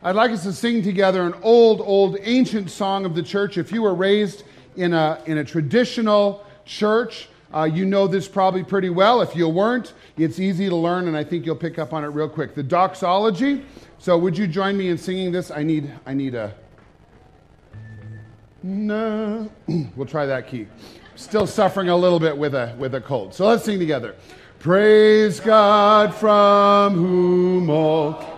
I'd like us to sing together an old, old, ancient song of the church. If you were raised in a, in a traditional church, uh, you know this probably pretty well. If you weren't, it's easy to learn, and I think you'll pick up on it real quick. The doxology. So, would you join me in singing this? I need, I need a. No. we'll try that key. Still suffering a little bit with a, with a cold. So, let's sing together. Praise God from whom all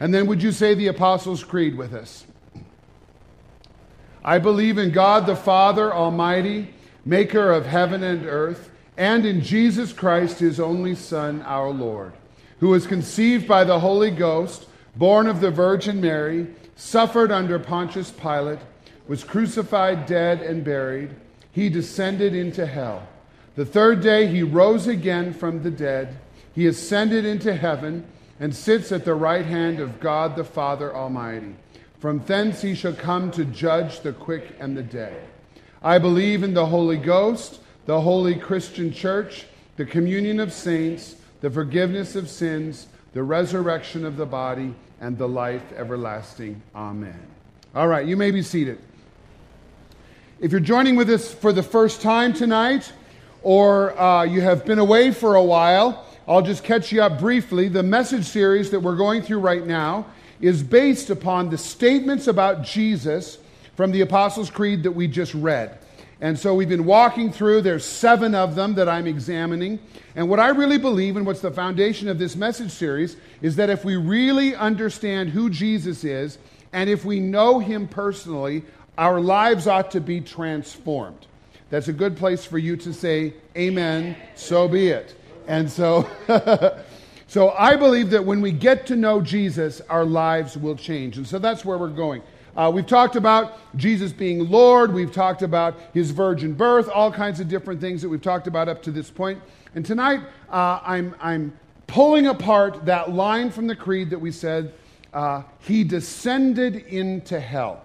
And then would you say the Apostles' Creed with us? I believe in God the Father Almighty, maker of heaven and earth, and in Jesus Christ, his only Son, our Lord, who was conceived by the Holy Ghost, born of the Virgin Mary, suffered under Pontius Pilate, was crucified, dead, and buried. He descended into hell. The third day he rose again from the dead. He ascended into heaven and sits at the right hand of God the Father Almighty. From thence he shall come to judge the quick and the dead. I believe in the Holy Ghost, the holy Christian church, the communion of saints, the forgiveness of sins, the resurrection of the body, and the life everlasting. Amen. All right, you may be seated. If you're joining with us for the first time tonight, or uh, you have been away for a while, I'll just catch you up briefly. The message series that we're going through right now is based upon the statements about Jesus from the Apostles' Creed that we just read. And so we've been walking through, there's seven of them that I'm examining. And what I really believe, and what's the foundation of this message series, is that if we really understand who Jesus is, and if we know him personally, our lives ought to be transformed. That's a good place for you to say, Amen, so be it. And so. So I believe that when we get to know Jesus, our lives will change. And so that's where we're going. Uh, we've talked about Jesus being Lord. We've talked about his virgin birth, all kinds of different things that we've talked about up to this point. And tonight, uh, I'm, I'm pulling apart that line from the creed that we said, uh, He descended into hell.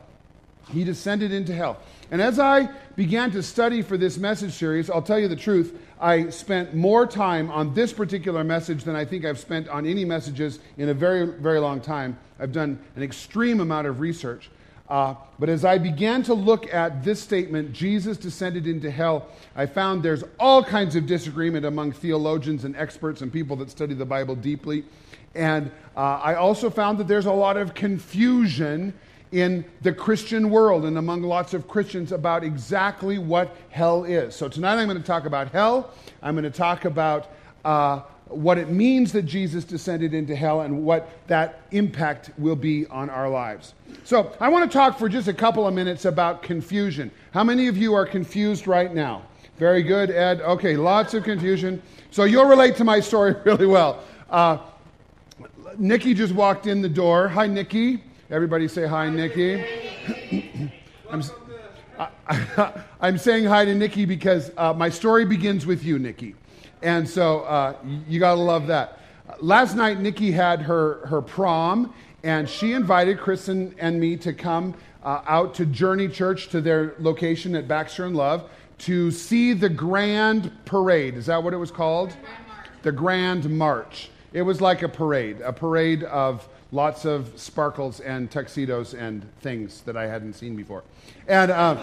He descended into hell. And as I began to study for this message series, I'll tell you the truth, I spent more time on this particular message than I think I've spent on any messages in a very, very long time. I've done an extreme amount of research. Uh, but as I began to look at this statement, Jesus descended into hell, I found there's all kinds of disagreement among theologians and experts and people that study the Bible deeply. And uh, I also found that there's a lot of confusion in the Christian world and among lots of Christians about exactly what hell is. So tonight I'm going to talk about hell. I'm going to talk about uh, what it means that Jesus descended into hell and what that impact will be on our lives. So I want to talk for just a couple of minutes about confusion. How many of you are confused right now? Very good, Ed. Okay, lots of confusion. So you'll relate to my story really well. Uh, Nikki just walked in the door. Hi, Nikki. Everybody say hi, Nikki. I'm, I, am saying hi to Nikki because uh, my story begins with you, Nikki. And so uh, you got to love that. Last night, Nikki had her, her prom, and she invited Chris and, and me to come uh, out to Journey Church to their location at Baxter and Love to see the Grand Parade. Is that what it was called? The Grand March. It was like a parade, a parade of lots of sparkles and tuxedos and things that I hadn't seen before. And, um,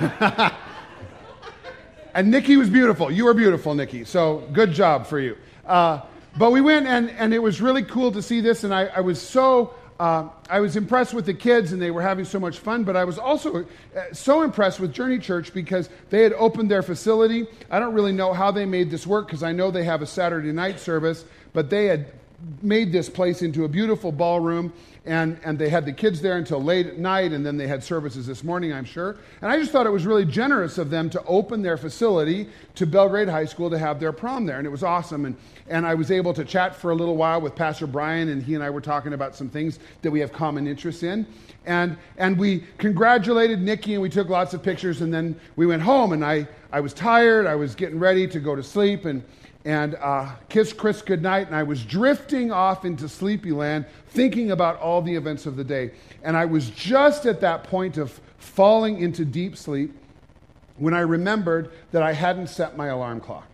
and Nikki was beautiful. You were beautiful, Nikki. So good job for you. Uh, but we went, and, and it was really cool to see this. And I, I was so. Uh, I was impressed with the kids and they were having so much fun, but I was also uh, so impressed with Journey Church because they had opened their facility. I don't really know how they made this work because I know they have a Saturday night service, but they had made this place into a beautiful ballroom and, and they had the kids there until late at night, and then they had services this morning, I'm sure. And I just thought it was really generous of them to open their facility to Belgrade High School to have their prom there, and it was awesome. And, and I was able to chat for a little while with Pastor Brian, and he and I were talking about some things that we have common interests in. And, and we congratulated Nikki, and we took lots of pictures, and then we went home, and I, I was tired, I was getting ready to go to sleep, and and uh, kissed Chris goodnight, and I was drifting off into Sleepyland, thinking about all the events of the day. And I was just at that point of falling into deep sleep when I remembered that I hadn't set my alarm clock.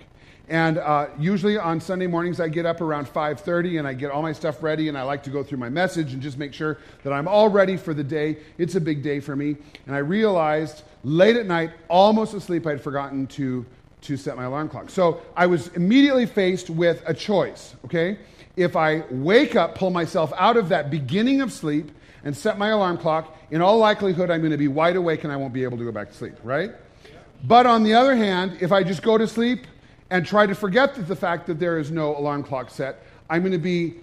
And uh, usually on Sunday mornings, I get up around 5:30 and I get all my stuff ready, and I like to go through my message and just make sure that I'm all ready for the day. It's a big day for me. And I realized late at night, almost asleep, I'd forgotten to to set my alarm clock. So I was immediately faced with a choice, okay? If I wake up, pull myself out of that beginning of sleep, and set my alarm clock, in all likelihood, I'm going to be wide awake and I won't be able to go back to sleep, right? But on the other hand, if I just go to sleep and try to forget the fact that there is no alarm clock set, I'm going to be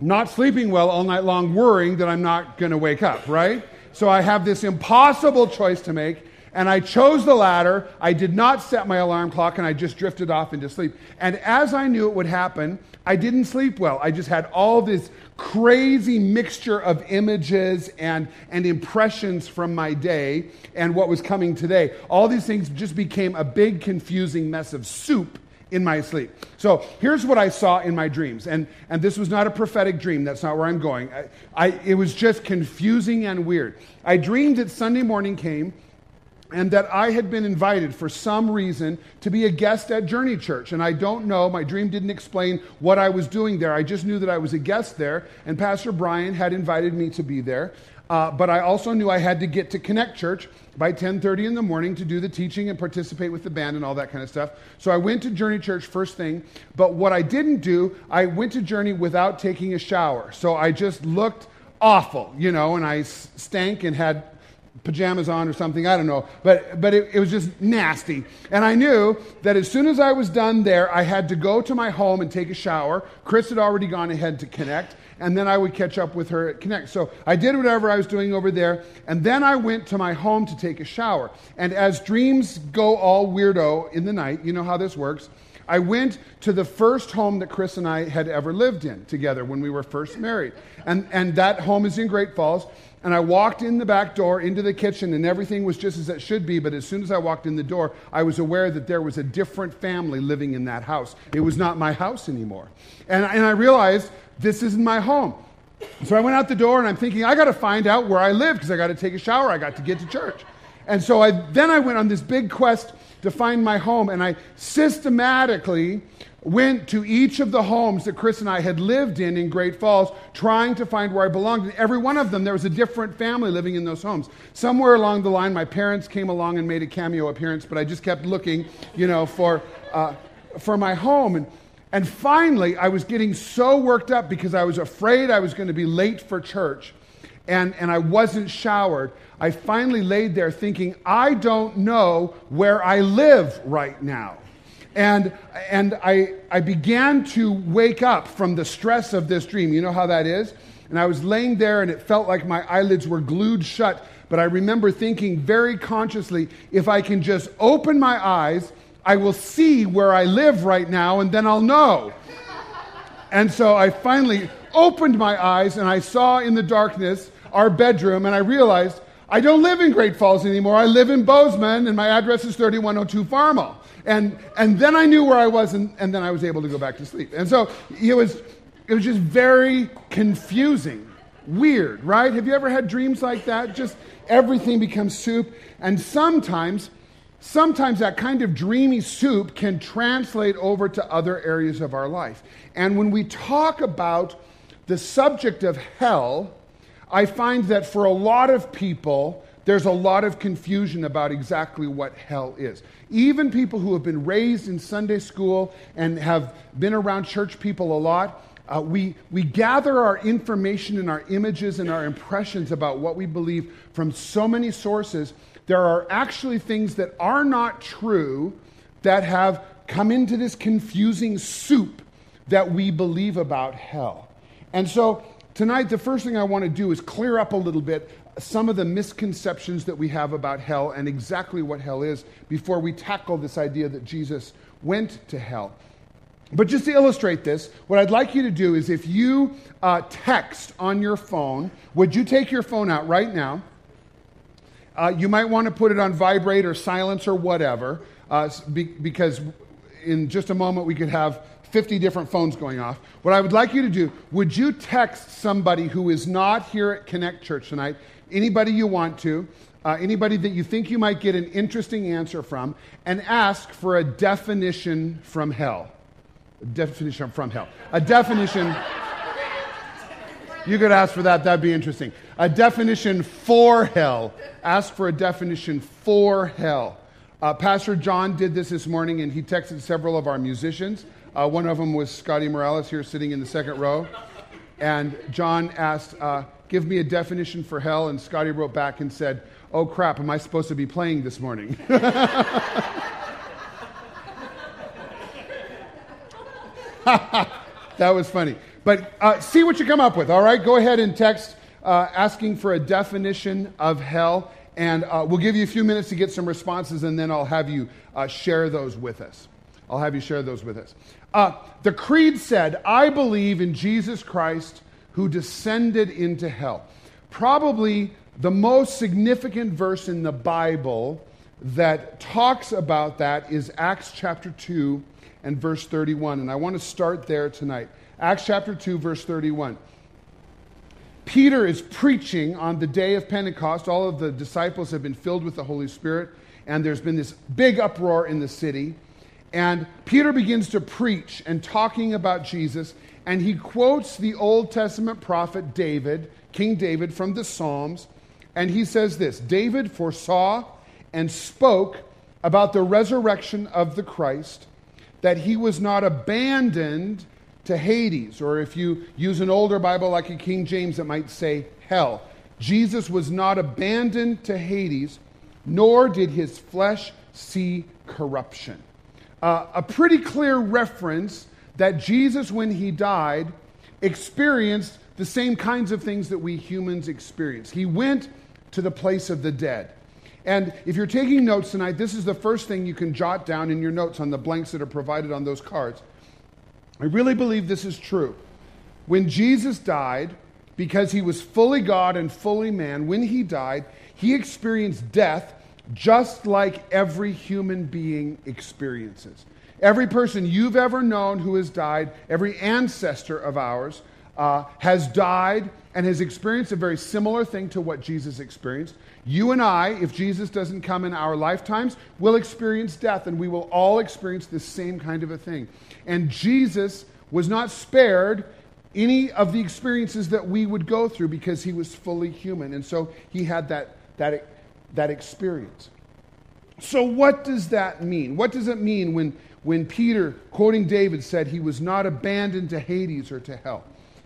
not sleeping well all night long, worrying that I'm not going to wake up, right? So I have this impossible choice to make and I chose the latter. I did not set my alarm clock and I just drifted off into sleep. And as I knew it would happen, I didn't sleep well. I just had all this crazy mixture of images and, and impressions from my day and what was coming today. All these things just became a big, confusing mess of soup in my sleep. So here's what I saw in my dreams. And, and this was not a prophetic dream. That's not where I'm going. I, I, it was just confusing and weird. I dreamed that Sunday morning came and that I had been invited for some reason to be a guest at Journey Church. And I don't know, my dream didn't explain what I was doing there. I just knew that I was a guest there, and Pastor Brian had invited me to be there. Uh, but I also knew I had to get to Connect Church by 10:30 in the morning to do the teaching and participate with the band and all that kind of stuff. So I went to Journey Church first thing, but what I didn't do, I went to Journey without taking a shower. So I just looked awful, you know, and I stank and had pajamas on or something, I don't know. But, but it, it, was just nasty. And I knew that as soon as I was done there, I had to go to my home and take a shower. Chris had already gone ahead to Connect, and then I would catch up with her at Connect. So I did whatever I was doing over there, and then I went to my home to take a shower. And as dreams go all weirdo in the night, you know how this works. I went to the first home that Chris and I had ever lived in together when we were first married. And, and that home is in Great Falls. And I walked in the back door into the kitchen, and everything was just as it should be. But as soon as I walked in the door, I was aware that there was a different family living in that house. It was not my house anymore. And, and I realized this isn't my home. So I went out the door, and I'm thinking, I got to find out where I live because I got to take a shower. I got to get to church. And so I, then I went on this big quest to find my home, and I systematically went to each of the homes that Chris and I had lived in in Great Falls, trying to find where I belonged. And every one of them, there was a different family living in those homes. Somewhere along the line, my parents came along and made a cameo appearance, but I just kept looking, you know, for, uh, for my home. And, and finally, I was getting so worked up because I was afraid I was going to be late for church and, and I wasn't showered. I finally laid there thinking, I don't know where I live right now. And, and I, I began to wake up from the stress of this dream. You know how that is? And I was laying there and it felt like my eyelids were glued shut. But I remember thinking very consciously if I can just open my eyes, I will see where I live right now and then I'll know. And so I finally opened my eyes and I saw in the darkness our bedroom and I realized I don't live in Great Falls anymore. I live in Bozeman and my address is 3102 Farmall. And, and then I knew where I was, and, and then I was able to go back to sleep. And so it was, it was just very confusing, weird, right? Have you ever had dreams like that? Just everything becomes soup. And sometimes, sometimes that kind of dreamy soup can translate over to other areas of our life. And when we talk about the subject of hell, I find that for a lot of people, there's a lot of confusion about exactly what hell is. Even people who have been raised in Sunday school and have been around church people a lot, uh, we, we gather our information and our images and our impressions about what we believe from so many sources. There are actually things that are not true that have come into this confusing soup that we believe about hell. And so tonight, the first thing I want to do is clear up a little bit some of the misconceptions that we have about hell and exactly what hell is before we tackle this idea that Jesus went to hell. But just to illustrate this, what I'd like you to do is if you uh, text on your phone, would you take your phone out right now? Uh, you might want to put it on vibrate or silence or whatever, uh, be, because in just a moment we could have 50 different phones going off. What I would like you to do, would you text somebody who is not here at Connect Church tonight, anybody you want to, uh, anybody that you think you might get an interesting answer from, and ask for a definition from hell? A definition from hell. A definition. You could ask for that, that'd be interesting. A definition for hell. Ask for a definition for hell. Uh, Pastor John did this this morning, and he texted several of our musicians. Uh, one of them was Scotty Morales here sitting in the second row. And John asked, uh, Give me a definition for hell. And Scotty wrote back and said, Oh crap, am I supposed to be playing this morning? that was funny. But uh, see what you come up with, all right? Go ahead and text uh, asking for a definition of hell, and uh, we'll give you a few minutes to get some responses, and then I'll have you uh, share those with us. I'll have you share those with us. Uh, the Creed said, I believe in Jesus Christ who descended into hell. Probably the most significant verse in the Bible that talks about that is Acts chapter 2 and verse 31. And I want to start there tonight. Acts chapter 2, verse 31. Peter is preaching on the day of Pentecost. All of the disciples have been filled with the Holy Spirit, and there's been this big uproar in the city. And Peter begins to preach and talking about Jesus, and he quotes the Old Testament prophet David, King David, from the Psalms. And he says this David foresaw and spoke about the resurrection of the Christ that he was not abandoned to Hades, or if you use an older Bible like a King James, it might say hell. Jesus was not abandoned to Hades, nor did his flesh see corruption. Uh, a pretty clear reference that Jesus, when he died, experienced the same kinds of things that we humans experience. He went to the place of the dead. And if you're taking notes tonight, this is the first thing you can jot down in your notes on the blanks that are provided on those cards. I really believe this is true. When Jesus died, because he was fully God and fully man, when he died, he experienced death just like every human being experiences. Every person you've ever known who has died, every ancestor of ours, uh, has died and has experienced a very similar thing to what Jesus experienced. You and I, if Jesus doesn't come in our lifetimes, will experience death, and we will all experience this same kind of a thing. And Jesus was not spared any of the experiences that we would go through because he was fully human. And so he had that, that, that experience. So, what does that mean? What does it mean when, when Peter, quoting David, said he was not abandoned to Hades or to hell?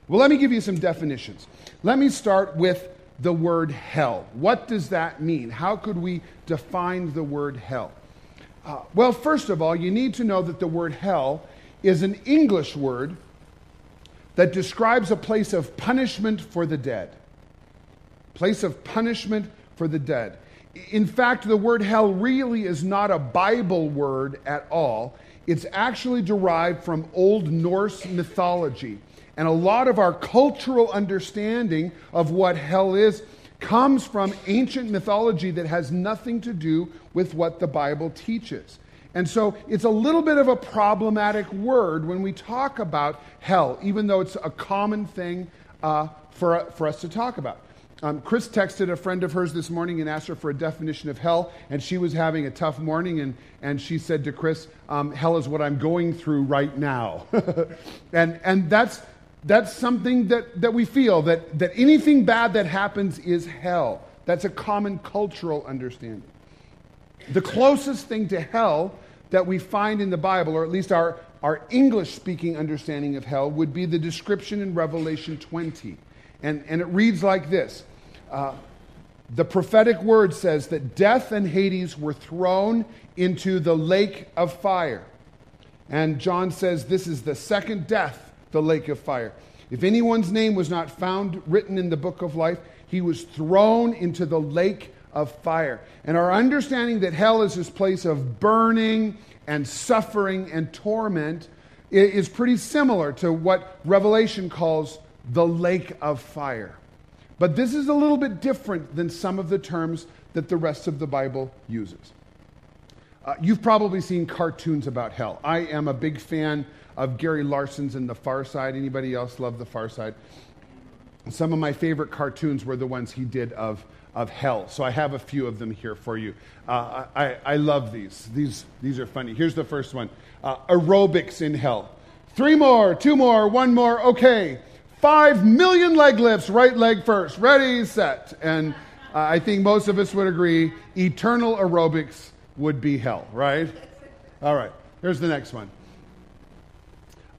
Well, let me give you some definitions. Let me start with the word hell. What does that mean? How could we define the word hell? Uh, well, first of all, you need to know that the word hell is an English word that describes a place of punishment for the dead. Place of punishment for the dead. In fact, the word hell really is not a Bible word at all. It's actually derived from Old Norse mythology. And a lot of our cultural understanding of what hell is comes from ancient mythology that has nothing to do with what the Bible teaches. And so it's a little bit of a problematic word when we talk about hell, even though it's a common thing uh, for, for us to talk about. Um, Chris texted a friend of hers this morning and asked her for a definition of hell, and she was having a tough morning, and, and she said to Chris, um, Hell is what I'm going through right now. and, and that's, that's something that, that we feel that, that anything bad that happens is hell. That's a common cultural understanding. The closest thing to hell that we find in the Bible, or at least our, our English speaking understanding of hell, would be the description in Revelation 20. And, and it reads like this uh, The prophetic word says that death and Hades were thrown into the lake of fire. And John says this is the second death, the lake of fire. If anyone's name was not found written in the book of life, he was thrown into the lake of fire. And our understanding that hell is this place of burning and suffering and torment is pretty similar to what Revelation calls the lake of fire. But this is a little bit different than some of the terms that the rest of the Bible uses. Uh, you've probably seen cartoons about hell. I am a big fan of Gary Larson's and The Far Side. Anybody else love The Far Side? Some of my favorite cartoons were the ones he did of, of hell. So I have a few of them here for you. Uh, I, I love these. these. These are funny. Here's the first one uh, Aerobics in Hell. Three more, two more, one more, okay. Five million leg lifts, right leg first. Ready, set. And uh, I think most of us would agree eternal aerobics would be hell, right? All right, here's the next one.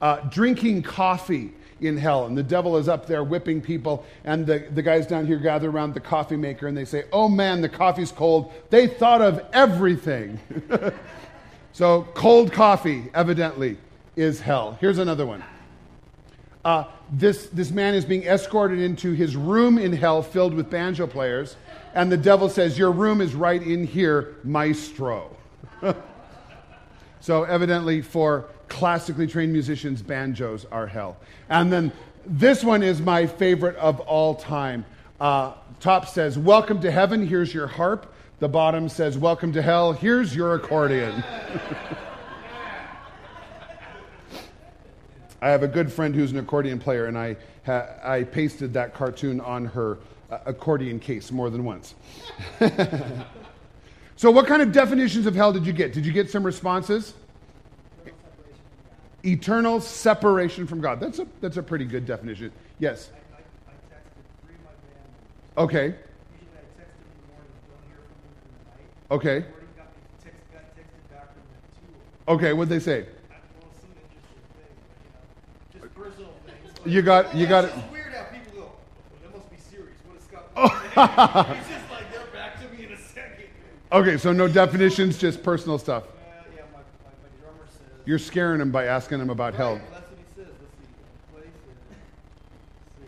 Uh, drinking coffee in hell, and the devil is up there whipping people, and the, the guys down here gather around the coffee maker and they say, Oh man, the coffee's cold. They thought of everything. so, cold coffee, evidently, is hell. Here's another one. Uh, this, this man is being escorted into his room in hell filled with banjo players and the devil says, Your room is right in here, maestro. so, evidently, for classically trained musicians, banjos are hell. And then this one is my favorite of all time. Uh, top says, Welcome to heaven, here's your harp. The bottom says, Welcome to hell, here's your accordion. I have a good friend who's an accordion player, and I, ha- I pasted that cartoon on her uh, accordion case more than once. so, what kind of definitions of hell did you get? Did you get some responses? Eternal separation from God. That's a, that's a pretty good definition. Yes? Okay. Okay. Okay, what'd they say? You got you got it. okay, so no definitions, just personal stuff. Uh, yeah, my, my, my drummer says. You're scaring him by asking him about hell. That's what he says. Let's see. Place is. See.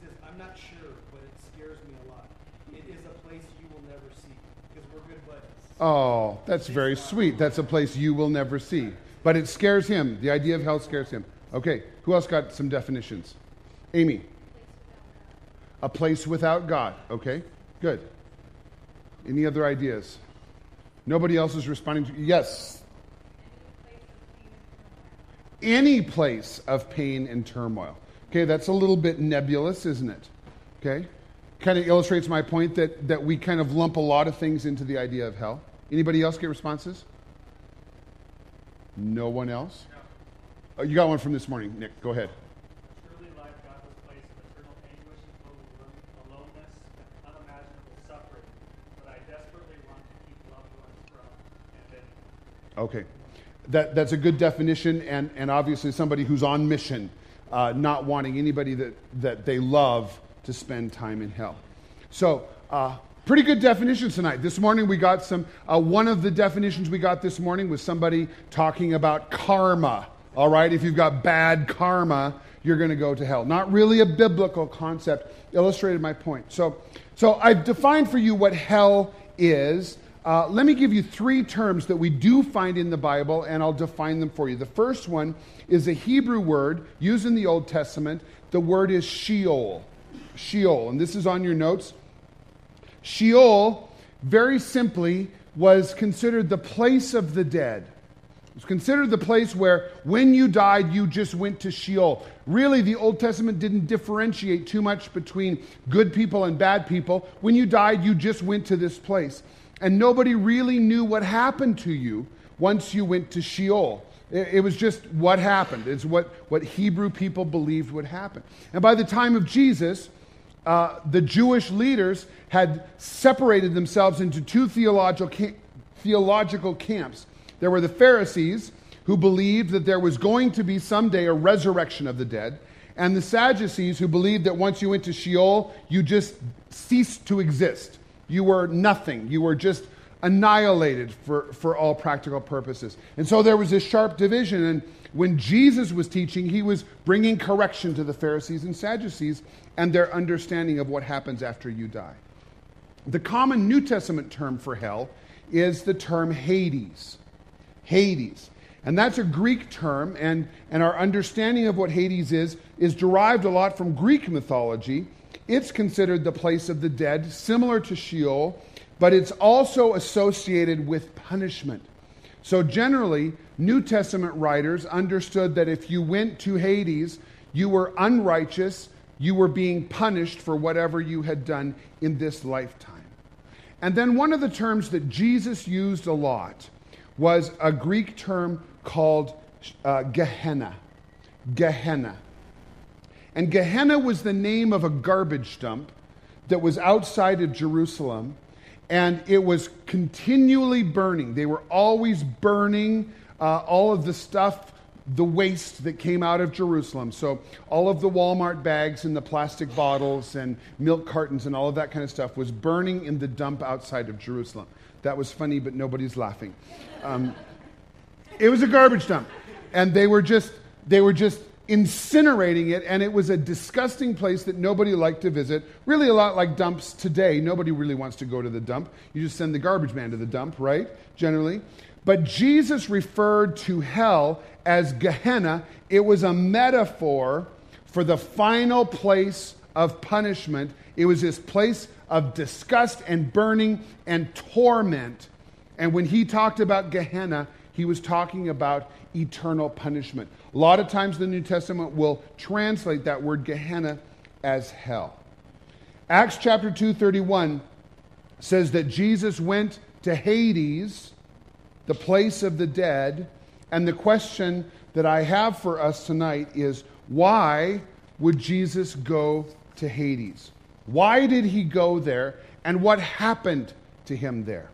He says, I'm not sure, but it scares me a lot. It is a place you will never see because we're good buddies. Oh, that's very sweet. That's a place you will never see. But it scares him. The idea of hell scares him. Okay, who else got some definitions? Amy. A place without God. Okay, good. Any other ideas? Nobody else is responding to. Yes. Any place of pain and turmoil. Okay, that's a little bit nebulous, isn't it? Okay, kind of illustrates my point that, that we kind of lump a lot of things into the idea of hell. Anybody else get responses? No one else? Oh, you got one from this morning, Nick. Go ahead. Truly, life, godless place of eternal anguish and total aloneness and unimaginable suffering that I desperately want to keep loved ones from and living. Okay. That, that's a good definition, and, and obviously somebody who's on mission, uh, not wanting anybody that, that they love to spend time in hell. So, uh, pretty good definitions tonight. This morning we got some, uh, one of the definitions we got this morning was somebody talking about karma. All right, if you've got bad karma, you're going to go to hell. Not really a biblical concept, illustrated my point. So, so I've defined for you what hell is. Uh, let me give you three terms that we do find in the Bible, and I'll define them for you. The first one is a Hebrew word used in the Old Testament. The word is Sheol. Sheol, and this is on your notes. Sheol, very simply, was considered the place of the dead. It was considered the place where when you died, you just went to Sheol. Really, the Old Testament didn't differentiate too much between good people and bad people. When you died, you just went to this place. And nobody really knew what happened to you once you went to Sheol. It, was just what happened. It's what, what Hebrew people believed would happen. And by the time of Jesus, uh, the Jewish leaders had separated themselves into two theological, theological camps. There were the Pharisees who believed that there was going to be someday a resurrection of the dead, and the Sadducees who believed that once you went to Sheol, you just ceased to exist. You were nothing. You were just annihilated for, for all practical purposes. And so there was this sharp division. And when Jesus was teaching, he was bringing correction to the Pharisees and Sadducees and their understanding of what happens after you die. The common New Testament term for hell is the term Hades. Hades. And that's a Greek term, and, and our understanding of what Hades is is derived a lot from Greek mythology. It's considered the place of the dead, similar to Sheol, but it's also associated with punishment. So, generally, New Testament writers understood that if you went to Hades, you were unrighteous, you were being punished for whatever you had done in this lifetime. And then one of the terms that Jesus used a lot was a Greek term called uh, Gehenna. Gehenna. And Gehenna was the name of a garbage dump that was outside of Jerusalem, and it was continually burning. They were always burning uh, all of the stuff, the waste that came out of Jerusalem. So, all of the Walmart bags and the plastic bottles and milk cartons and all of that kind of stuff was burning in the dump outside of Jerusalem. That was funny, but nobody's laughing. Um, it was a garbage dump. And they were just, they were just incinerating it, and it was a disgusting place that nobody liked to visit. Really, a lot like dumps today. Nobody really wants to go to the dump. You just send the garbage man to the dump, right? Generally. But Jesus referred to hell as Gehenna. It was a metaphor for the final place of punishment. It was this place of disgust and burning and torment. And when he talked about Gehenna, he was talking about eternal punishment. A lot of times the New Testament will translate that word Gehenna as hell. Acts chapter 2:31 says that Jesus went to Hades, the place of the dead, and the question that I have for us tonight is why would Jesus go to Hades? Why did he go there and what happened to him there?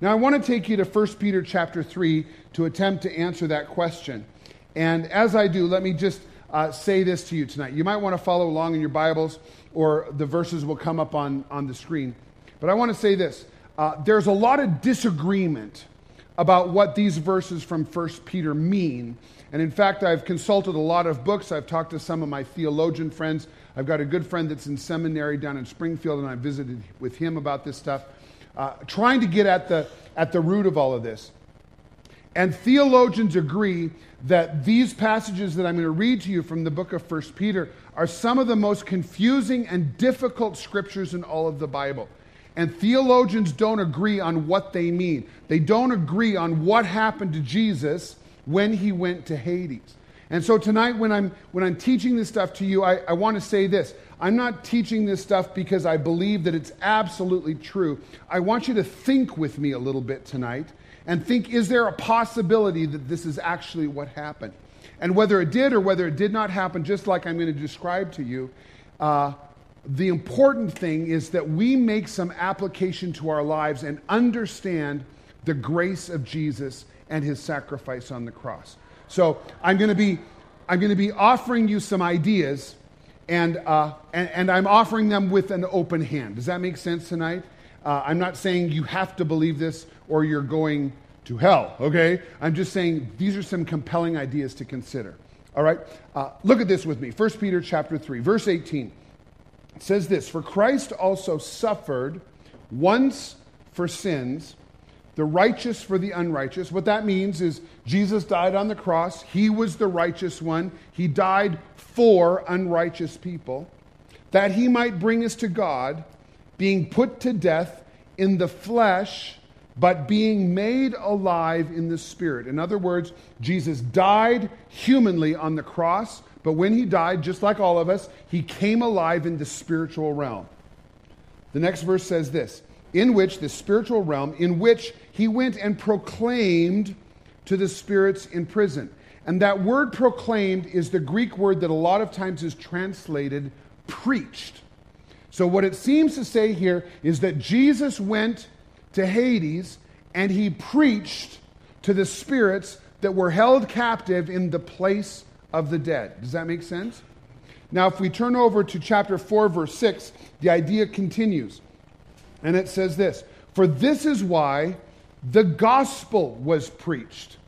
Now, I want to take you to 1 Peter chapter 3 to attempt to answer that question. And as I do, let me just uh, say this to you tonight. You might want to follow along in your Bibles, or the verses will come up on, on the screen. But I want to say this uh, there's a lot of disagreement about what these verses from 1 Peter mean. And in fact, I've consulted a lot of books. I've talked to some of my theologian friends. I've got a good friend that's in seminary down in Springfield, and I visited with him about this stuff uh, trying to get at the, at the root of all of this. And theologians agree that these passages that I'm going to read to you from the book of 1 Peter are some of the most confusing and difficult scriptures in all of the Bible. And theologians don't agree on what they mean. They don't agree on what happened to Jesus when he went to Hades. And so tonight, when I'm, when I'm teaching this stuff to you, I, I want to say this. I'm not teaching this stuff because I believe that it's absolutely true. I want you to think with me a little bit tonight and think is there a possibility that this is actually what happened? And whether it did or whether it did not happen, just like I'm going to describe to you, uh, the important thing is that we make some application to our lives and understand the grace of Jesus and his sacrifice on the cross. So I'm going to be, I'm going to be offering you some ideas, and, uh, and, and, I'm offering them with an open hand. Does that make sense tonight? Uh, I'm not saying you have to believe this or you're going to hell, okay? I'm just saying these are some compelling ideas to consider. All right? Uh, look at this with me. 1 Peter chapter 3, verse 18. It says this For Christ also suffered once for sins the righteous for the unrighteous. What that means is Jesus died on the cross. He was the righteous one. He died for unrighteous people, that he might bring us to God, being put to death in the flesh, but being made alive in the spirit. In other words, Jesus died humanly on the cross, but when he died, just like all of us, he came alive in the spiritual realm. The next verse says this in which, the spiritual realm, in which he went and proclaimed to the spirits in prison. And that word proclaimed is the Greek word that a lot of times is translated preached. So, what it seems to say here is that Jesus went to Hades and he preached to the spirits that were held captive in the place of the dead. Does that make sense? Now, if we turn over to chapter 4, verse 6, the idea continues. And it says this For this is why the gospel was preached.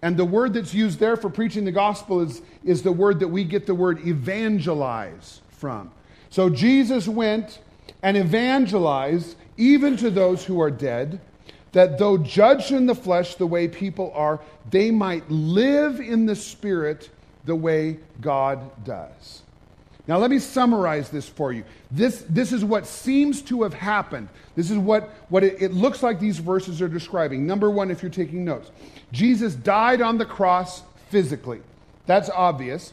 And the word that's used there for preaching the gospel is, is the word that we get the word evangelize from. So Jesus went and evangelized even to those who are dead, that though judged in the flesh the way people are, they might live in the spirit the way God does. Now, let me summarize this for you. This, this is what seems to have happened. This is what, what it, it looks like these verses are describing. Number one, if you're taking notes, Jesus died on the cross physically. That's obvious.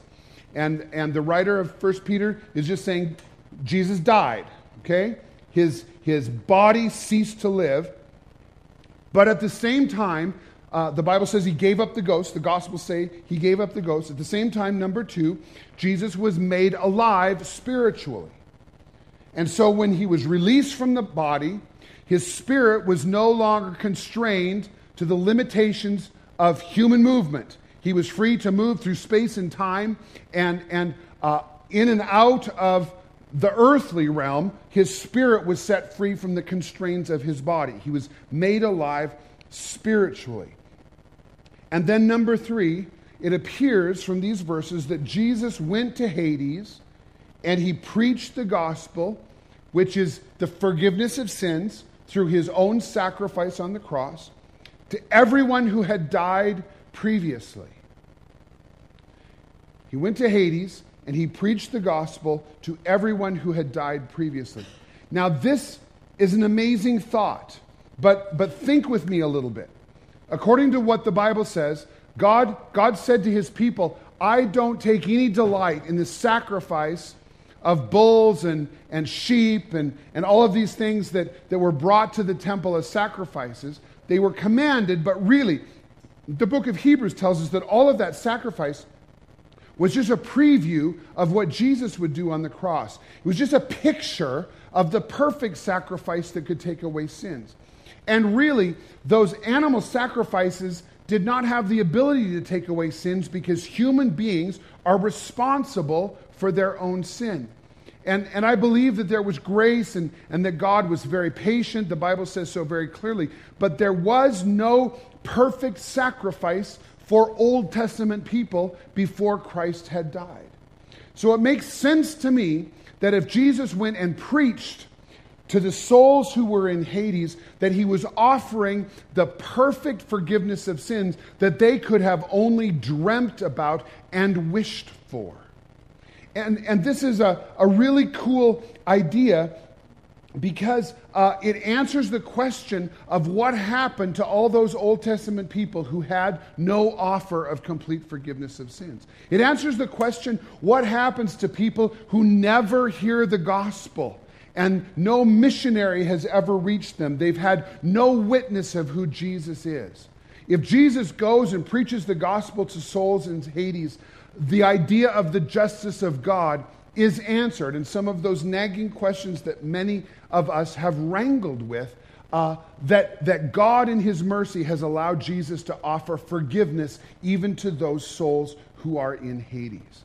And, and the writer of 1 Peter is just saying Jesus died, okay? His, his body ceased to live. But at the same time, uh, the Bible says he gave up the ghost. The Gospels say he gave up the ghost. At the same time, number two, Jesus was made alive spiritually. And so when he was released from the body, his spirit was no longer constrained to the limitations of human movement. He was free to move through space and time and, and uh, in and out of the earthly realm. His spirit was set free from the constraints of his body. He was made alive spiritually. And then, number three, it appears from these verses that Jesus went to Hades and he preached the gospel, which is the forgiveness of sins through his own sacrifice on the cross, to everyone who had died previously. He went to Hades and he preached the gospel to everyone who had died previously. Now, this is an amazing thought, but, but think with me a little bit. According to what the Bible says, God, God said to his people, I don't take any delight in the sacrifice of bulls and, and sheep and, and all of these things that, that were brought to the temple as sacrifices. They were commanded, but really, the book of Hebrews tells us that all of that sacrifice was just a preview of what Jesus would do on the cross. It was just a picture of the perfect sacrifice that could take away sins. And really, those animal sacrifices did not have the ability to take away sins because human beings are responsible for their own sin. And, and I believe that there was grace and, and that God was very patient. The Bible says so very clearly. But there was no perfect sacrifice for Old Testament people before Christ had died. So it makes sense to me that if Jesus went and preached to the souls who were in Hades that he was offering the perfect forgiveness of sins that they could have only dreamt about and wished for. And, and this is a, a really cool idea because uh, it answers the question of what happened to all those Old Testament people who had no offer of complete forgiveness of sins. It answers the question what happens to people who never hear the gospel and no missionary has ever reached them. They've had no witness of who Jesus is. If Jesus goes and preaches the gospel to souls in Hades, the idea of the justice of God is answered. And some of those nagging questions that many of us have wrangled with, uh, that, that God in His mercy has allowed Jesus to offer forgiveness even to those souls who are in Hades.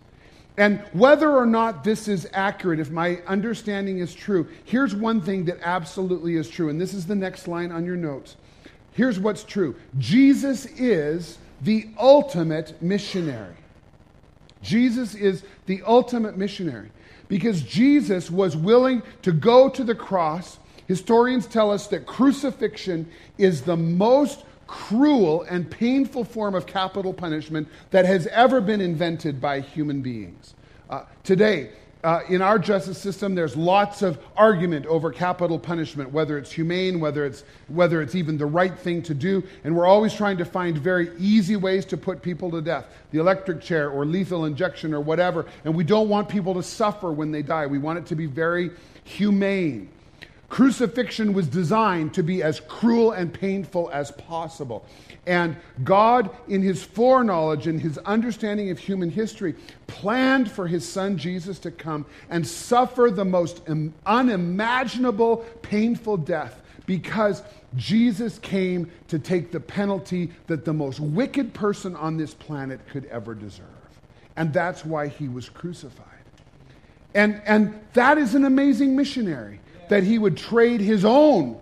And whether or not this is accurate, if my understanding is true, here's one thing that absolutely is true. And this is the next line on your notes. Here's what's true Jesus is the ultimate missionary. Jesus is the ultimate missionary because Jesus was willing to go to the cross. Historians tell us that crucifixion is the most cruel and painful form of capital punishment that has ever been invented by human beings. Uh, today, uh, in our justice system, there's lots of argument over capital punishment, whether it's humane, whether it's, whether it's even the right thing to do. And we're always trying to find very easy ways to put people to death the electric chair or lethal injection or whatever. And we don't want people to suffer when they die. We want it to be very humane. Crucifixion was designed to be as cruel and painful as possible. And God, in his foreknowledge and his understanding of human history, planned for his son Jesus to come and suffer the most unimaginable, painful death because Jesus came to take the penalty that the most wicked person on this planet could ever deserve. And that's why he was crucified. And, and that is an amazing missionary that he would trade his own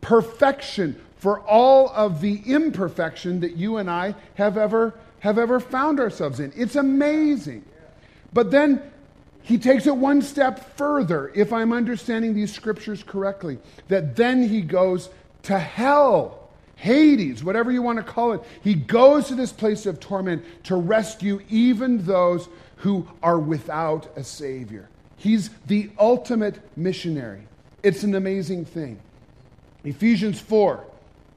perfection for all of the imperfection that you and I have ever, have ever found ourselves in. It's amazing. But then he takes it one step further, if I'm understanding these scriptures correctly, that then he goes to hell, Hades, whatever you want to call it. He goes to this place of torment to rescue even those who are without a Savior. He's the ultimate missionary. It's an amazing thing. Ephesians 4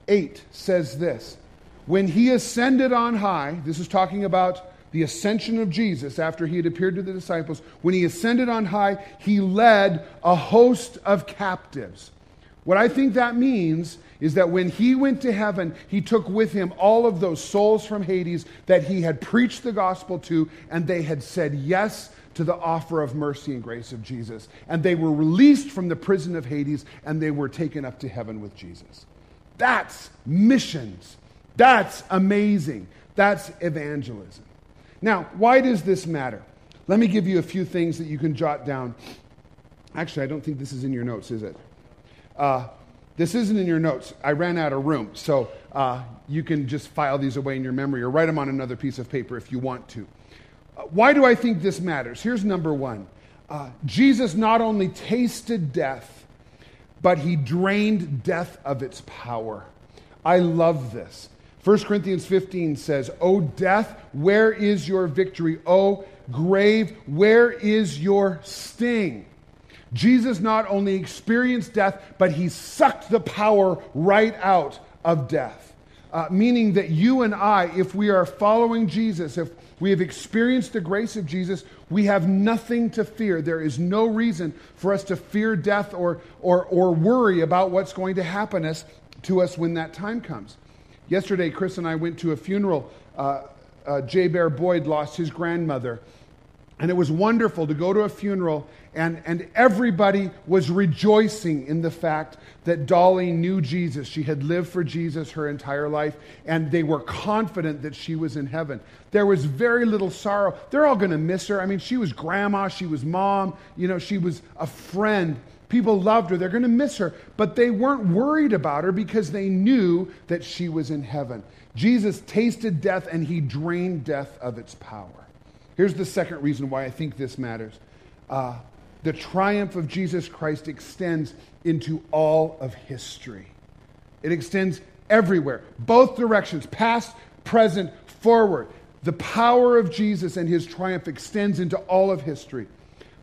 8 says this When he ascended on high, this is talking about the ascension of Jesus after he had appeared to the disciples. When he ascended on high, he led a host of captives. What I think that means is that when he went to heaven, he took with him all of those souls from Hades that he had preached the gospel to, and they had said yes to the offer of mercy and grace of Jesus. And they were released from the prison of Hades, and they were taken up to heaven with Jesus. That's missions. That's amazing. That's evangelism. Now, why does this matter? Let me give you a few things that you can jot down. Actually, I don't think this is in your notes, is it? Uh, this isn't in your notes. I ran out of room, so uh, you can just file these away in your memory or write them on another piece of paper if you want to. Uh, why do I think this matters? Here's number one uh, Jesus not only tasted death, but he drained death of its power. I love this. 1 Corinthians 15 says, O death, where is your victory? O grave, where is your sting? Jesus not only experienced death, but he sucked the power right out of death. Uh, meaning that you and I, if we are following Jesus, if we have experienced the grace of Jesus. We have nothing to fear. There is no reason for us to fear death or, or, or worry about what's going to happen us, to us when that time comes. Yesterday, Chris and I went to a funeral. Uh, uh, J. Bear Boyd lost his grandmother. And it was wonderful to go to a funeral, and, and everybody was rejoicing in the fact that Dolly knew Jesus. She had lived for Jesus her entire life, and they were confident that she was in heaven. There was very little sorrow. They're all going to miss her. I mean, she was grandma, she was mom, you know, she was a friend. People loved her. They're going to miss her, but they weren't worried about her because they knew that she was in heaven. Jesus tasted death, and he drained death of its power. Here's the second reason why I think this matters. Uh, the triumph of Jesus Christ extends into all of history. It extends everywhere, both directions, past, present, forward. The power of Jesus and his triumph extends into all of history.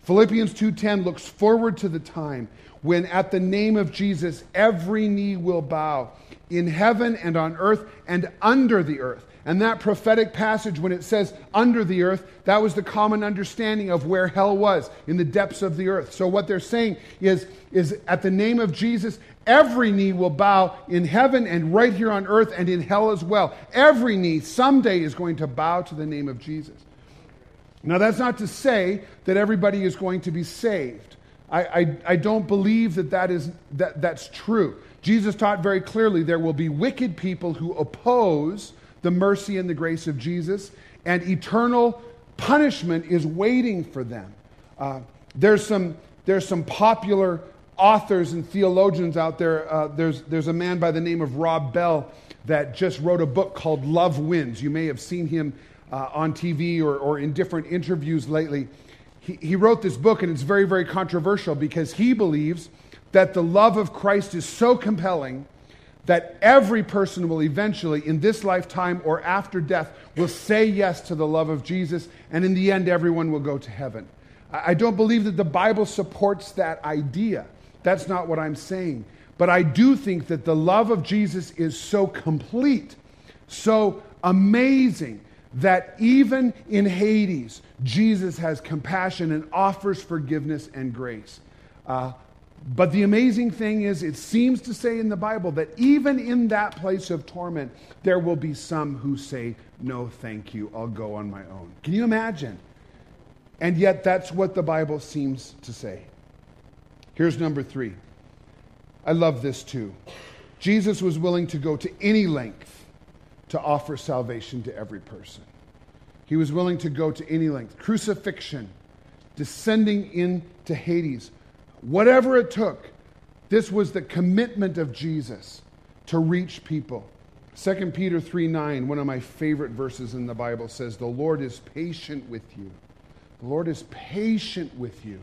Philippians 2:10 looks forward to the time when at the name of Jesus every knee will bow in heaven and on earth and under the earth and that prophetic passage, when it says under the earth, that was the common understanding of where hell was, in the depths of the earth. So what they're saying is, is at the name of Jesus, every knee will bow in heaven and right here on earth and in hell as well. Every knee someday is going to bow to the name of Jesus. Now, that's not to say that everybody is going to be saved. I, I, I don't believe that, that, is, that that's true. Jesus taught very clearly there will be wicked people who oppose the mercy and the grace of Jesus, and eternal punishment is waiting for them. Uh, there's, some, there's some popular authors and theologians out there. Uh, there's, there's a man by the name of Rob Bell that just wrote a book called Love Wins. You may have seen him uh, on TV or, or in different interviews lately. He, he wrote this book, and it's very, very controversial because he believes that the love of Christ is so compelling that every person will eventually, in this lifetime or after death, will say yes to the love of Jesus, and in the end, everyone will go to heaven. I don't believe that the Bible supports that idea. That's not what I'm saying. But I do think that the love of Jesus is so complete, so amazing, that even in Hades, Jesus has compassion and offers forgiveness and grace. Uh, but the amazing thing is, it seems to say in the Bible that even in that place of torment, there will be some who say, No, thank you, I'll go on my own. Can you imagine? And yet, that's what the Bible seems to say. Here's number three. I love this too. Jesus was willing to go to any length to offer salvation to every person. He was willing to go to any length. Crucifixion, descending into Hades, whatever it took, This was the commitment of Jesus to reach people. 2 Peter 3 9, one of my favorite verses in the Bible, says, The Lord is patient with you. The Lord is patient with you,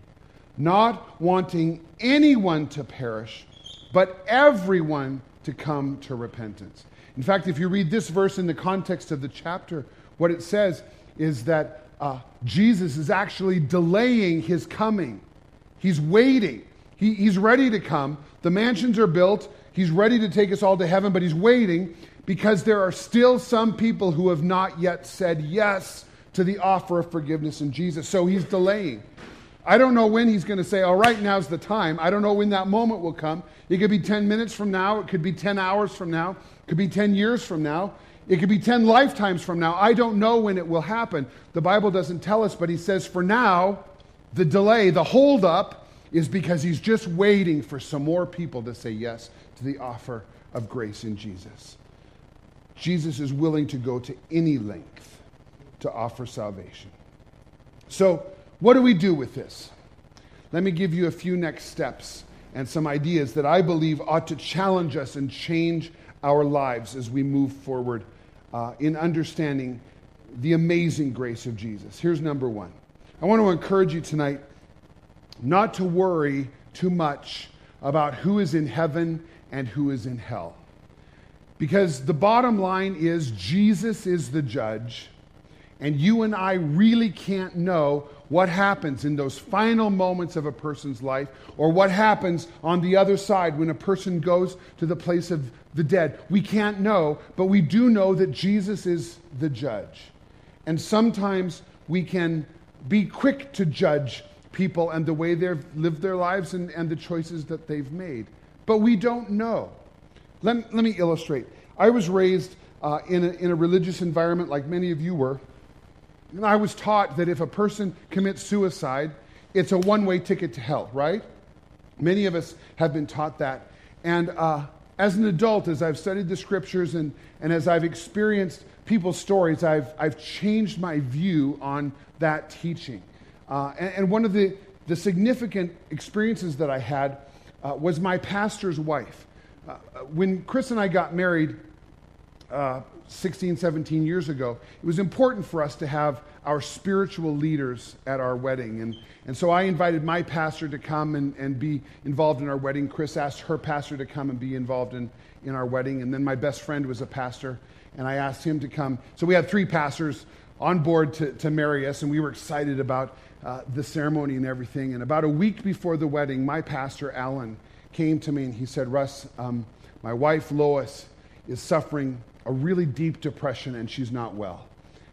not wanting anyone to perish, but everyone to come to repentance. In fact, if you read this verse in the context of the chapter, what it says is that uh, Jesus is actually delaying his coming. He's waiting. He, he's ready to come. The mansions are built. He's ready to take us all to heaven, but he's waiting because there are still some people who have not yet said yes to the offer of forgiveness in Jesus. So he's delaying. I don't know when he's going to say, All right, now's the time. I don't know when that moment will come. It could be 10 minutes from now. It could be 10 hours from now. It could be 10 years from now. It could be 10 lifetimes from now. I don't know when it will happen. The Bible doesn't tell us, but he says, For now, the delay, the holdup, is because he's just waiting for some more people to say yes to the offer of grace in Jesus. Jesus is willing to go to any length to offer salvation. So, what do we do with this? Let me give you a few next steps and some ideas that I believe ought to challenge us and change our lives as we move forward uh, in understanding the amazing grace of Jesus. Here's number one I want to encourage you tonight not to worry too much about who is in heaven and who is in hell. Because the bottom line is Jesus is the judge, and you and I really can't know what happens in those final moments of a person's life or what happens on the other side when a person goes to the place of the dead. We can't know, but we do know that Jesus is the judge. And sometimes we can be quick to judge people and the way they've lived their lives and, and the choices that they've made. But we don't know. Let, let me illustrate. I was raised uh, in, a, in a religious environment like many of you were. And I was taught that if a person commits suicide, it's a one way ticket to hell, right? Many of us have been taught that. And uh, as an adult, as I've studied the scriptures and, and as I've experienced people's stories, I've, I've changed my view on that teaching. Uh, and, and, one of the, the significant experiences that I had uh, was my pastor's wife. Uh, when Chris and I got married uh, 16, 17 years ago, it was important for us to have our spiritual leaders at our wedding. And, and so I invited my pastor to come and, and be involved in our wedding. Chris asked her pastor to come and be involved in, in our wedding. And then my best friend was a pastor, and I asked him to come. So we had three pastors on board to, to marry us, and we were excited about uh, the ceremony and everything. And about a week before the wedding, my pastor, Alan, came to me and he said, Russ, um, my wife, Lois, is suffering a really deep depression and she's not well.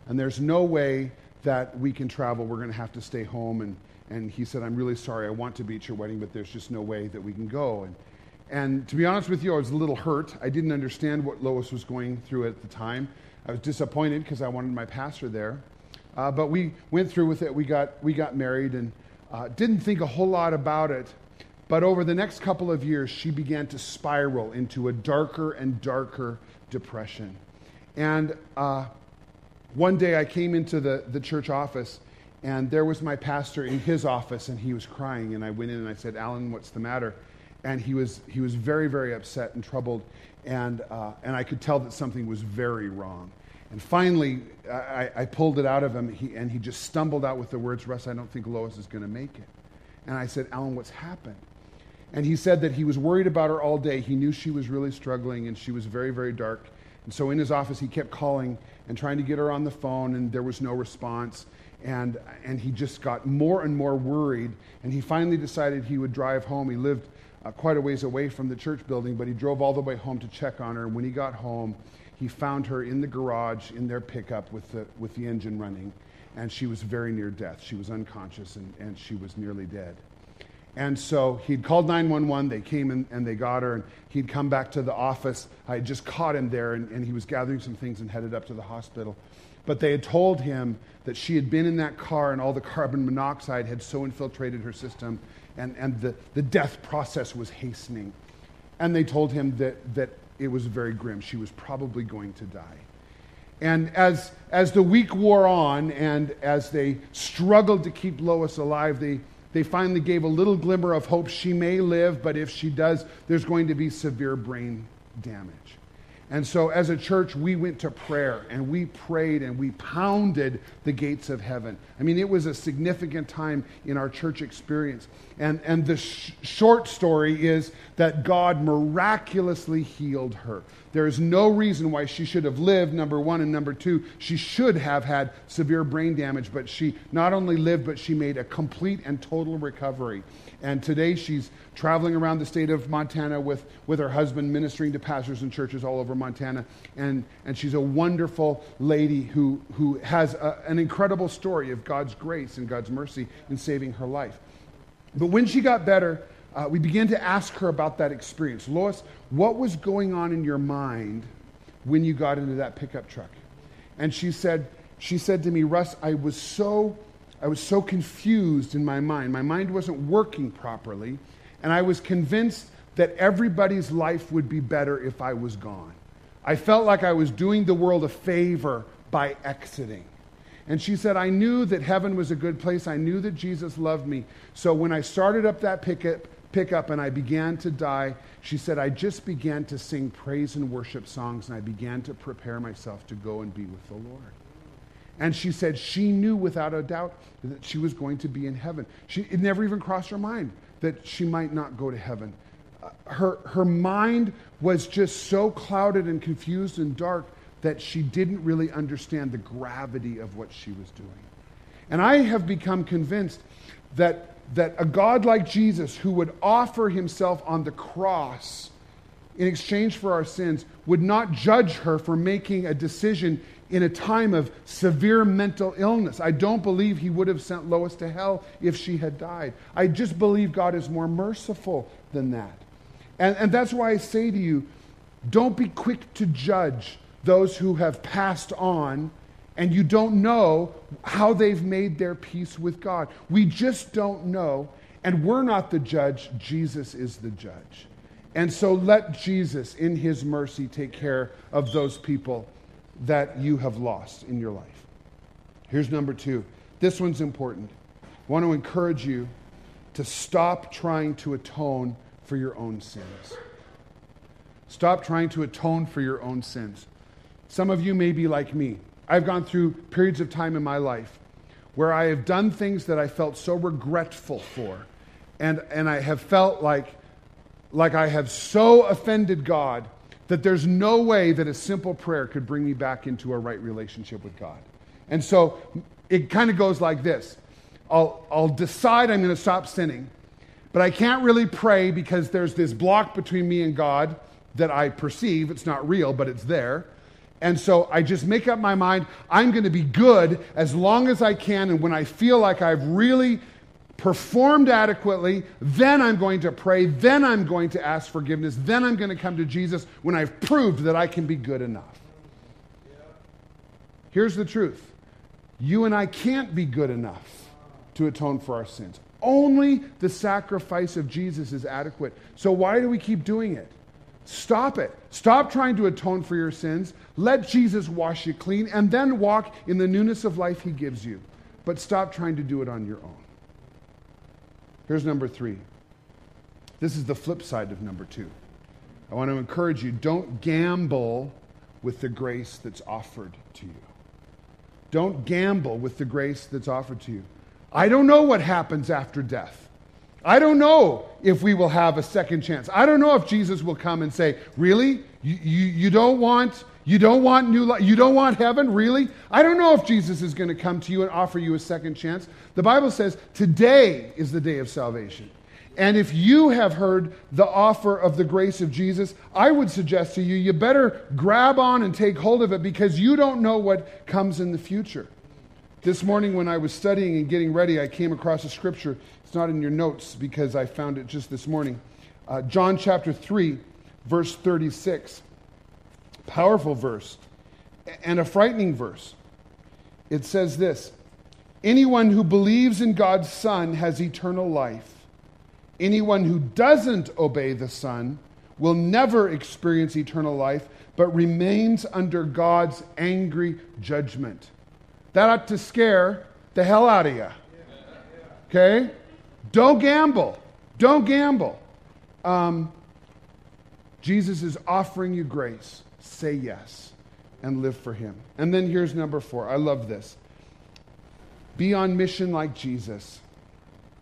And there's no way that we can travel. We're going to have to stay home. And, and he said, I'm really sorry. I want to be at your wedding, but there's just no way that we can go. And, and to be honest with you, I was a little hurt. I didn't understand what Lois was going through at the time. I was disappointed because I wanted my pastor there. Uh, but we went through with it. We got, we got married and uh, didn't think a whole lot about it. But over the next couple of years, she began to spiral into a darker and darker depression. And uh, one day I came into the, the church office, and there was my pastor in his office, and he was crying. And I went in and I said, Alan, what's the matter? And he was, he was very, very upset and troubled. And, uh, and I could tell that something was very wrong. And finally, I, I pulled it out of him, he, and he just stumbled out with the words, Russ, I don't think Lois is going to make it. And I said, Alan, what's happened? And he said that he was worried about her all day. He knew she was really struggling and she was very, very dark. And so in his office, he kept calling and trying to get her on the phone, and there was no response. And, and he just got more and more worried. And he finally decided he would drive home. He lived uh, quite a ways away from the church building, but he drove all the way home to check on her. And when he got home, he found her in the garage in their pickup with the, with the engine running. And she was very near death. She was unconscious and, and she was nearly dead. And so he'd called 911. They came and, and they got her, and he'd come back to the office. I had just caught him there, and, and he was gathering some things and headed up to the hospital. But they had told him that she had been in that car, and all the carbon monoxide had so infiltrated her system, and, and the, the death process was hastening. And they told him that, that it was very grim. She was probably going to die. And as, as the week wore on, and as they struggled to keep Lois alive, they they finally gave a little glimmer of hope. She may live, but if she does, there's going to be severe brain damage. And so, as a church, we went to prayer and we prayed and we pounded the gates of heaven. I mean, it was a significant time in our church experience. And, and the sh- short story is that God miraculously healed her. There is no reason why she should have lived, number one. And number two, she should have had severe brain damage, but she not only lived, but she made a complete and total recovery. And today she's traveling around the state of Montana with, with her husband, ministering to pastors and churches all over Montana. And, and she's a wonderful lady who, who has a, an incredible story of God's grace and God's mercy in saving her life. But when she got better, uh, we began to ask her about that experience. Lois, what was going on in your mind when you got into that pickup truck? And she said, she said to me, Russ, I was so, I was so confused in my mind. My mind wasn't working properly, and I was convinced that everybody's life would be better if I was gone. I felt like I was doing the world a favor by exiting. And she said, I knew that heaven was a good place. I knew that Jesus loved me. So when I started up that pickup, pickup and I began to die, she said, I just began to sing praise and worship songs and I began to prepare myself to go and be with the Lord. And she said she knew without a doubt that she was going to be in heaven. She, it never even crossed her mind that she might not go to heaven. Uh, her, her mind was just so clouded and confused and dark that she didn't really understand the gravity of what she was doing. And I have become convinced that, that a God like Jesus, who would offer himself on the cross in exchange for our sins, would not judge her for making a decision in a time of severe mental illness. I don't believe he would have sent Lois to hell if she had died. I just believe God is more merciful than that. And, and that's why I say to you, don't be quick to judge those who have passed on and you don't know how they've made their peace with God. We just don't know. And we're not the judge, Jesus is the judge. And so let Jesus, in his mercy, take care of those people that you have lost in your life. Here's number two. This one's important. I want to encourage you to stop trying to atone for your own sins. Stop trying to atone for your own sins. Some of you may be like me. I've gone through periods of time in my life where I have done things that I felt so regretful for. And, and I have felt like, like I have so offended God that there's no way that a simple prayer could bring me back into a right relationship with God. And so it kind of goes like this I'll, I'll decide I'm going to stop sinning, but I can't really pray because there's this block between me and God that I perceive. It's not real, but it's there. And so I just make up my mind I'm going to be good as long as I can. And when I feel like I've really performed adequately, then I'm going to pray. Then I'm going to ask forgiveness. Then I'm going to come to Jesus when I've proved that I can be good enough. Here's the truth you and I can't be good enough to atone for our sins. Only the sacrifice of Jesus is adequate. So why do we keep doing it? Stop it. Stop trying to atone for your sins. Let Jesus wash you clean and then walk in the newness of life he gives you. But stop trying to do it on your own. Here's number three. This is the flip side of number two. I want to encourage you don't gamble with the grace that's offered to you. Don't gamble with the grace that's offered to you. I don't know what happens after death. I don't know if we will have a second chance. I don't know if Jesus will come and say, Really? You, you, you don't want you don't want new life? You don't want heaven? Really? I don't know if Jesus is going to come to you and offer you a second chance. The Bible says today is the day of salvation. And if you have heard the offer of the grace of Jesus, I would suggest to you, you better grab on and take hold of it because you don't know what comes in the future. This morning, when I was studying and getting ready, I came across a scripture. It's not in your notes because I found it just this morning. Uh, John chapter 3, verse 36. Powerful verse and a frightening verse. It says this Anyone who believes in God's Son has eternal life. Anyone who doesn't obey the Son will never experience eternal life, but remains under God's angry judgment. That ought to scare the hell out of you. Okay? Don't gamble. Don't gamble. Um, Jesus is offering you grace. Say yes and live for Him. And then here's number four. I love this. Be on mission like Jesus,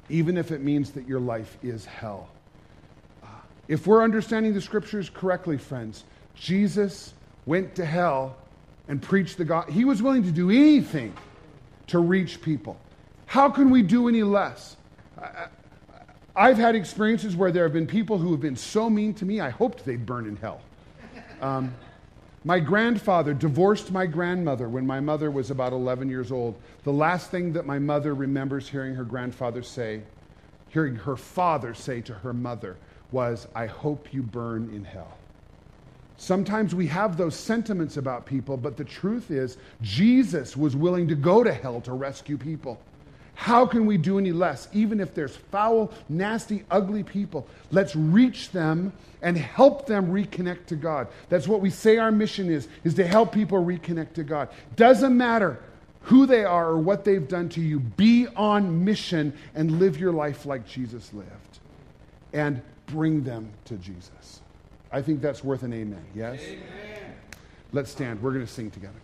even if it means that your life is hell. Uh, if we're understanding the scriptures correctly, friends, Jesus went to hell and preached the God. He was willing to do anything to reach people. How can we do any less? I've had experiences where there have been people who have been so mean to me, I hoped they'd burn in hell. Um, my grandfather divorced my grandmother when my mother was about 11 years old. The last thing that my mother remembers hearing her grandfather say, hearing her father say to her mother, was, I hope you burn in hell. Sometimes we have those sentiments about people, but the truth is, Jesus was willing to go to hell to rescue people. How can we do any less? Even if there's foul, nasty, ugly people, let's reach them and help them reconnect to God. That's what we say our mission is, is to help people reconnect to God. Doesn't matter who they are or what they've done to you. Be on mission and live your life like Jesus lived. And bring them to Jesus. I think that's worth an amen. Yes? Amen. Let's stand. We're going to sing together.